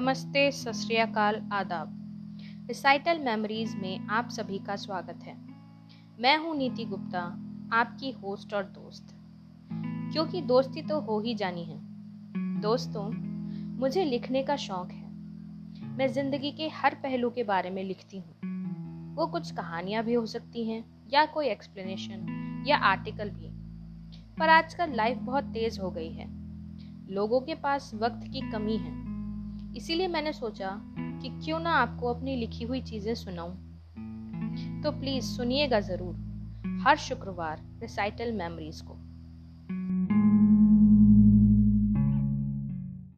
नमस्ते, सत आदाब। रिसाइटल मेमोरीज में आप सभी का स्वागत है। मैं हूँ नीति गुप्ता, आपकी होस्ट और दोस्त। क्योंकि दोस्ती तो हो ही जानी है। दोस्तों, मुझे लिखने का शौक है। मैं ज़िंदगी के हर पहलू के बारे में लिखती हूँ। वो कुछ कहानियाँ भी हो सकती हैं, या कोई एक्सप्लेनेशन या आर्टिकल भी। पर आजकल लाइफ बहुत तेज़ हो गई है। लोगों के पास वक्त की कमी है। इसीलिए मैंने सोचा कि क्यों ना आपको अपनी लिखी हुई चीज़ें सुनाऊं। तो प्लीज़ सुनिएगा ज़रूर हर शुक्रवार रिसाइटल मेमोरीज को।